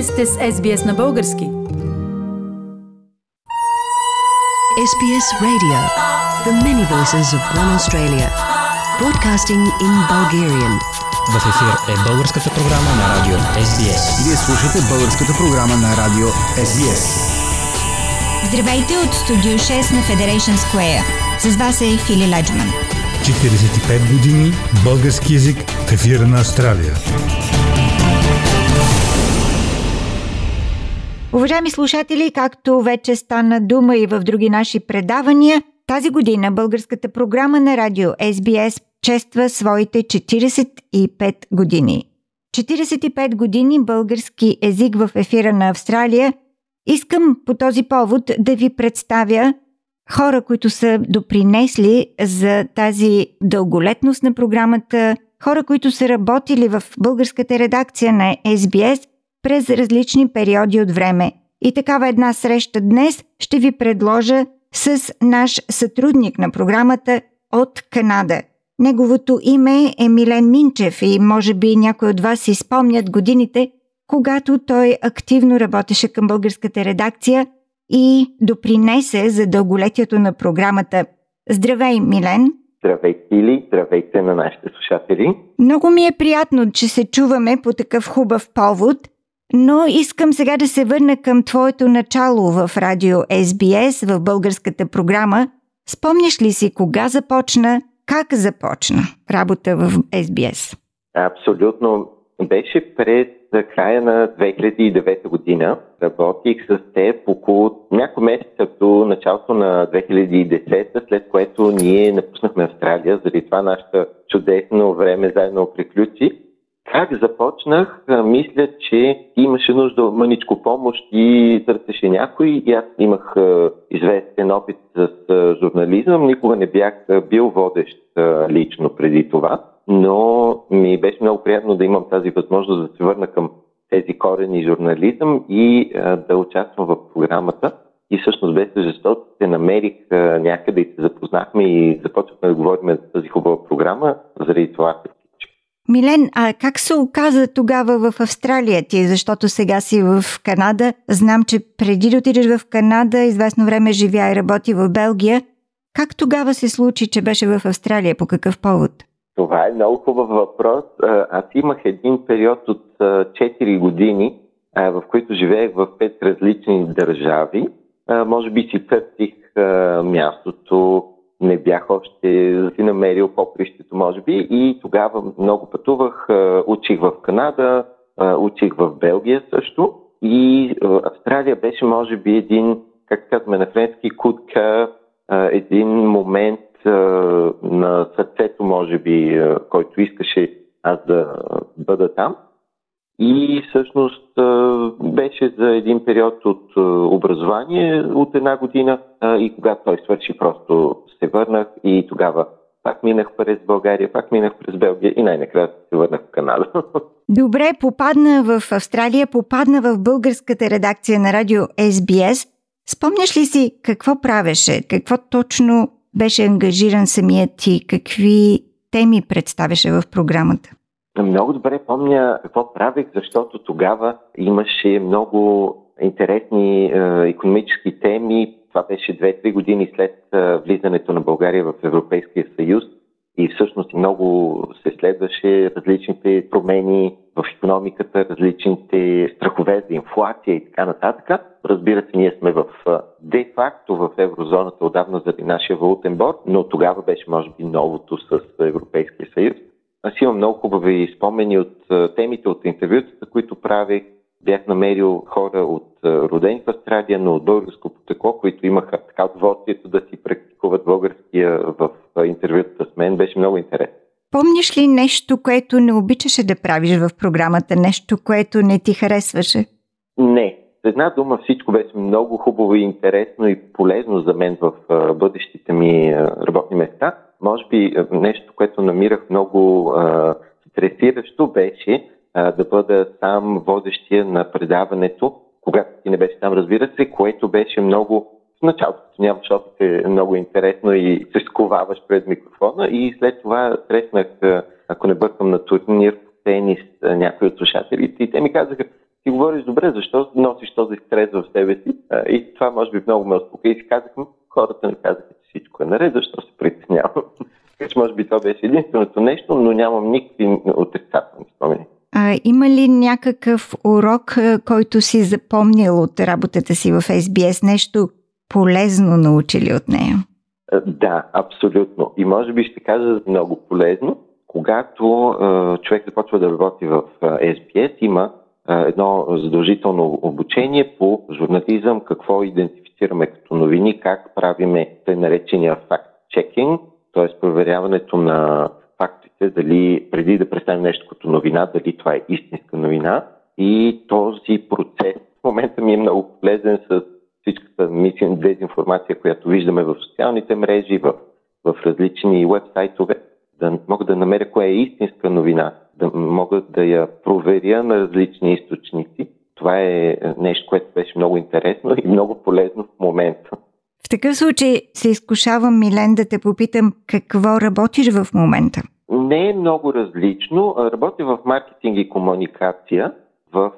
Вие сте с SBS на български. SBS Radio. The many voices of one Australia. Broadcasting in Bulgarian. В ефир е българската програма на радио SBS. Вие слушате българската програма на радио SBS. Здравейте от студио 6 на Federation Square. С вас е Фили Ладжман. 45 години български язик в ефира на Австралия. Уважаеми слушатели, както вече стана дума и в други наши предавания, тази година българската програма на радио SBS чества своите 45 години. 45 години български език в ефира на Австралия. Искам по този повод да ви представя хора, които са допринесли за тази дълголетност на програмата, хора, които са работили в българската редакция на SBS през различни периоди от време. И такава една среща днес ще ви предложа с наш сътрудник на програмата от Канада. Неговото име е Милен Минчев и може би някой от вас си спомнят годините, когато той активно работеше към българската редакция и допринесе за дълголетието на програмата. Здравей, Милен! Здравейте, Или! Здравейте на нашите слушатели! Много ми е приятно, че се чуваме по такъв хубав повод – но искам сега да се върна към твоето начало в радио SBS, в българската програма. Спомняш ли си кога започна, как започна работа в SBS? Абсолютно. Беше през края на 2009 година. Работих с теб около няколко месеца до началото на 2010, след което ние напуснахме Австралия, заради това нашето чудесно време заедно приключи. Как започнах, мисля, че имаше нужда мъничко помощ и търсеше някой. И аз имах известен опит с журнализъм. Никога не бях бил водещ лично преди това, но ми беше много приятно да имам тази възможност да се върна към тези корени журнализъм и да участвам в програмата. И всъщност беше защото се намерих някъде и се запознахме и започнахме да говорим за тази хубава програма. Заради това Милен, а как се оказа тогава в Австралия ти? Защото сега си в Канада. Знам, че преди да отидеш в Канада, известно време живя и работи в Белгия. Как тогава се случи, че беше в Австралия? По какъв повод? Това е много хубав въпрос. Аз имах един период от 4 години, в които живеех в 5 различни държави. Може би си търсих мястото, не бях още си намерил попрището, може би. И тогава много пътувах, учих в Канада, учих в Белгия също. И Австралия беше, може би, един, как казваме на френски, кутка, един момент на сърцето, може би, който искаше аз да бъда там. И всъщност беше за един период от образование от една година и когато той свърши, просто се върнах и тогава пак минах през България, пак минах през Белгия и най-накрая се върнах в Канада. Добре, попадна в Австралия, попадна в българската редакция на радио SBS. Спомняш ли си какво правеше? Какво точно беше ангажиран самият ти? Какви теми представяше в програмата? Много добре помня какво правих, защото тогава имаше много интересни е, економически теми. Това беше 2-3 години след е, влизането на България в Европейския съюз и всъщност много се следваше различните промени в економиката, различните страхове за инфлация и така нататък. Разбира се, ние сме в де-факто в еврозоната отдавна заради нашия валутен борт, но тогава беше може би новото с Европейския съюз. Аз имам много хубави спомени от темите от интервютата, които правих. Бях намерил хора от родени в Австралия, но от българско потекло, които имаха така удоволствието да си практикуват българския в интервютата с мен. Беше много интересно. Помниш ли нещо, което не обичаше да правиш в програмата? Нещо, което не ти харесваше? Не. С една дума всичко беше много хубаво и интересно и полезно за мен в бъдещите ми работни места – може би е, нещо, което намирах много а, стресиращо беше а, да бъда сам водещия на предаването, когато ти не беше там, разбира се, което беше много в началото, като нямаш опит е много интересно и се сковаваш пред микрофона и след това срещнах, ако не бъркам на турнир по тенис, някои от слушателите и те ми казаха, ти говориш, добре, защо носиш този стрес в себе си? И това може би много ме успокои. И си казахме, хората не казаха, всичко е наред, защо се притеснявам. така че може би това беше единственото нещо, но нямам никакви отрицателни спомени. А, има ли някакъв урок, който си запомнил от работата си в SBS? Нещо полезно научили от нея? Да, абсолютно. И може би ще кажа много полезно. Когато е, човек започва да работи в SBS, има е, едно задължително обучение по журнализъм, какво идентифицираме като новини, как правиме тъй наречения факт-чекинг, т.е. проверяването на фактите, дали преди да представим нещо като новина, дали това е истинска новина. И този процес в момента ми е много полезен с всичката мисия, дезинформация, която виждаме в социалните мрежи, в, в различни вебсайтове, да мога да намеря кое е истинска новина, да мога да я проверя на различни източници. Това е нещо, което беше много интересно и много полезно в момента. В такъв случай се изкушавам, Милен, да те попитам какво работиш в момента. Не е много различно. Работя в маркетинг и комуникация. В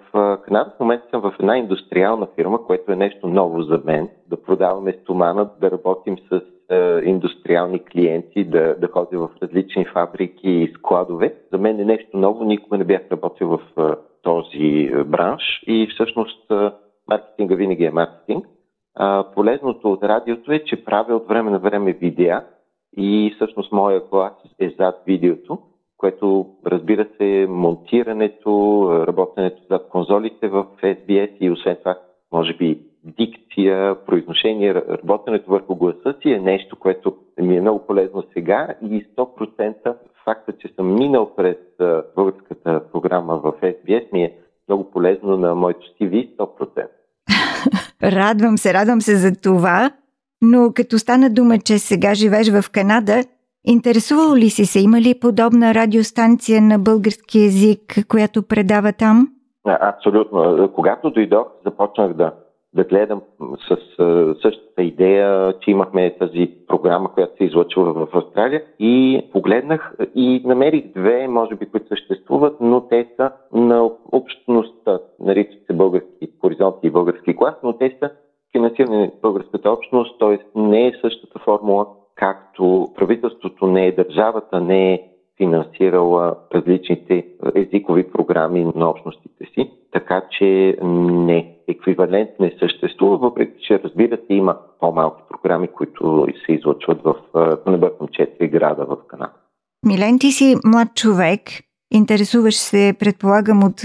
Канада в момента съм в една индустриална фирма, което е нещо ново за мен. Да продаваме стомана, да работим с е, индустриални клиенти, да, да ходя в различни фабрики и складове. За мен е нещо ново. Никога не бях работил в е, този бранш. И всъщност е, маркетинга винаги е маркетинг. А, полезното от радиото е, че правя от време на време видеа. И всъщност моя глас е зад видеото което разбира се монтирането, работенето зад конзолите в SBS и освен това, може би дикция, произношение, работенето върху гласа си е нещо, което ми е много полезно сега. И 100% факта, че съм минал през българската програма в SBS ми е много полезно на моето CV 100%. радвам се, радвам се за това, но като стана дума, че сега живееш в Канада, Интересувал ли си се? Има ли подобна радиостанция на български язик, която предава там? Абсолютно. Когато дойдох, започнах да, да гледам с същата идея, че имахме тази програма, която се излъчва в Австралия. И погледнах и намерих две, може би, които съществуват, но те са на общността, наричат се български хоризонти и български клас, но те са финансирани българската общност, т.е. не е същата формула, както правителството не е държавата, не е финансирала различните езикови програми на общностите си, така че не, еквивалент не съществува, въпреки че разбира се има по-малки програми, които се излъчват в, бъркам, 4 града в Канада. Милен, ти си млад човек, интересуваш се, предполагам, от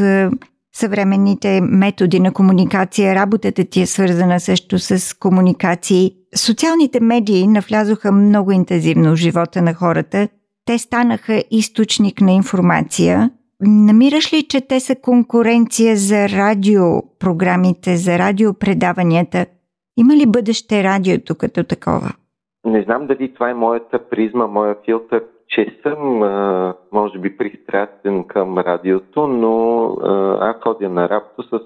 съвременните методи на комуникация. Работата ти е свързана също с комуникации. Социалните медии навлязоха много интензивно в живота на хората. Те станаха източник на информация. Намираш ли, че те са конкуренция за радиопрограмите, за радиопредаванията? Има ли бъдеще радиото като такова? Не знам дали това е моята призма, моя филтър че съм, може би, пристрастен към радиото, но аз ходя на работа с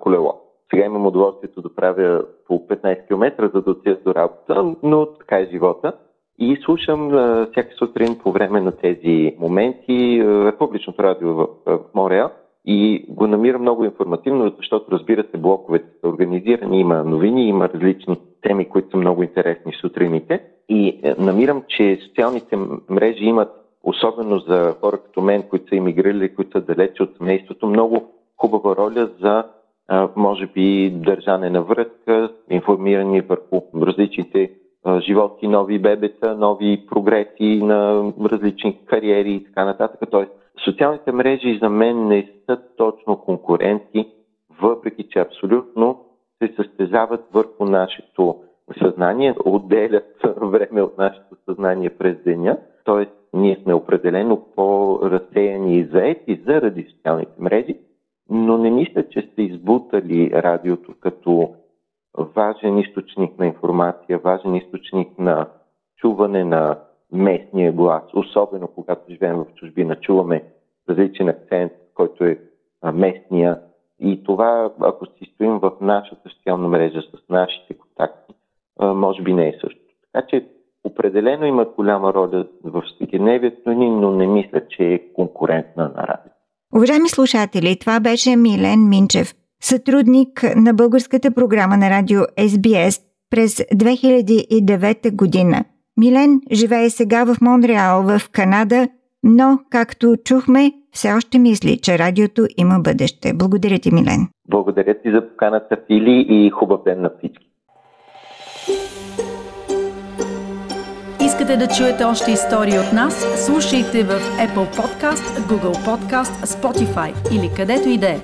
колело. Сега имам удоволствието да правя по 15 км, за да отида до работа, но така е живота. И слушам всяка сутрин по време на тези моменти публичното радио в, в Мореал и го намирам много информативно, защото разбира се, блоковете са организирани, има новини, има различни теми, които са много интересни сутрините. И е, намирам, че социалните мрежи имат, особено за хора като мен, които са иммигрирали, които са далече от семейството, много хубава роля за, може би, държане на връзка, информирани върху различните животни, нови бебета, нови прогреси на различни кариери и така нататък. Тоест, социалните мрежи за мен не са точно конкуренти, въпреки че абсолютно се състезават върху нашето съзнание, отделят време от нашето съзнание през деня, т.е. ние сме определено по-разсеяни и заети заради социалните мрежи, но не мисля, че сте избутали радиото като важен източник на информация, важен източник на чуване на местния глас, особено когато живеем в чужбина, чуваме различен акцент, който е местния. И това, ако си стоим в нашата социална мрежа с нашите контакти, може би не е също. Така че определено има голяма роля в всекидневието ни, но не мисля, че е конкурентна на радио. Уважаеми слушатели, това беше Милен Минчев, сътрудник на българската програма на радио SBS през 2009 година. Милен живее сега в Монреал, в Канада, но, както чухме, все още мисли, че радиото има бъдеще. Благодаря ти, Милен. Благодаря ти за поканата, Фили, и хубав ден на всички. Искате да чуете още истории от нас? Слушайте в Apple Podcast, Google Podcast, Spotify или където и да е.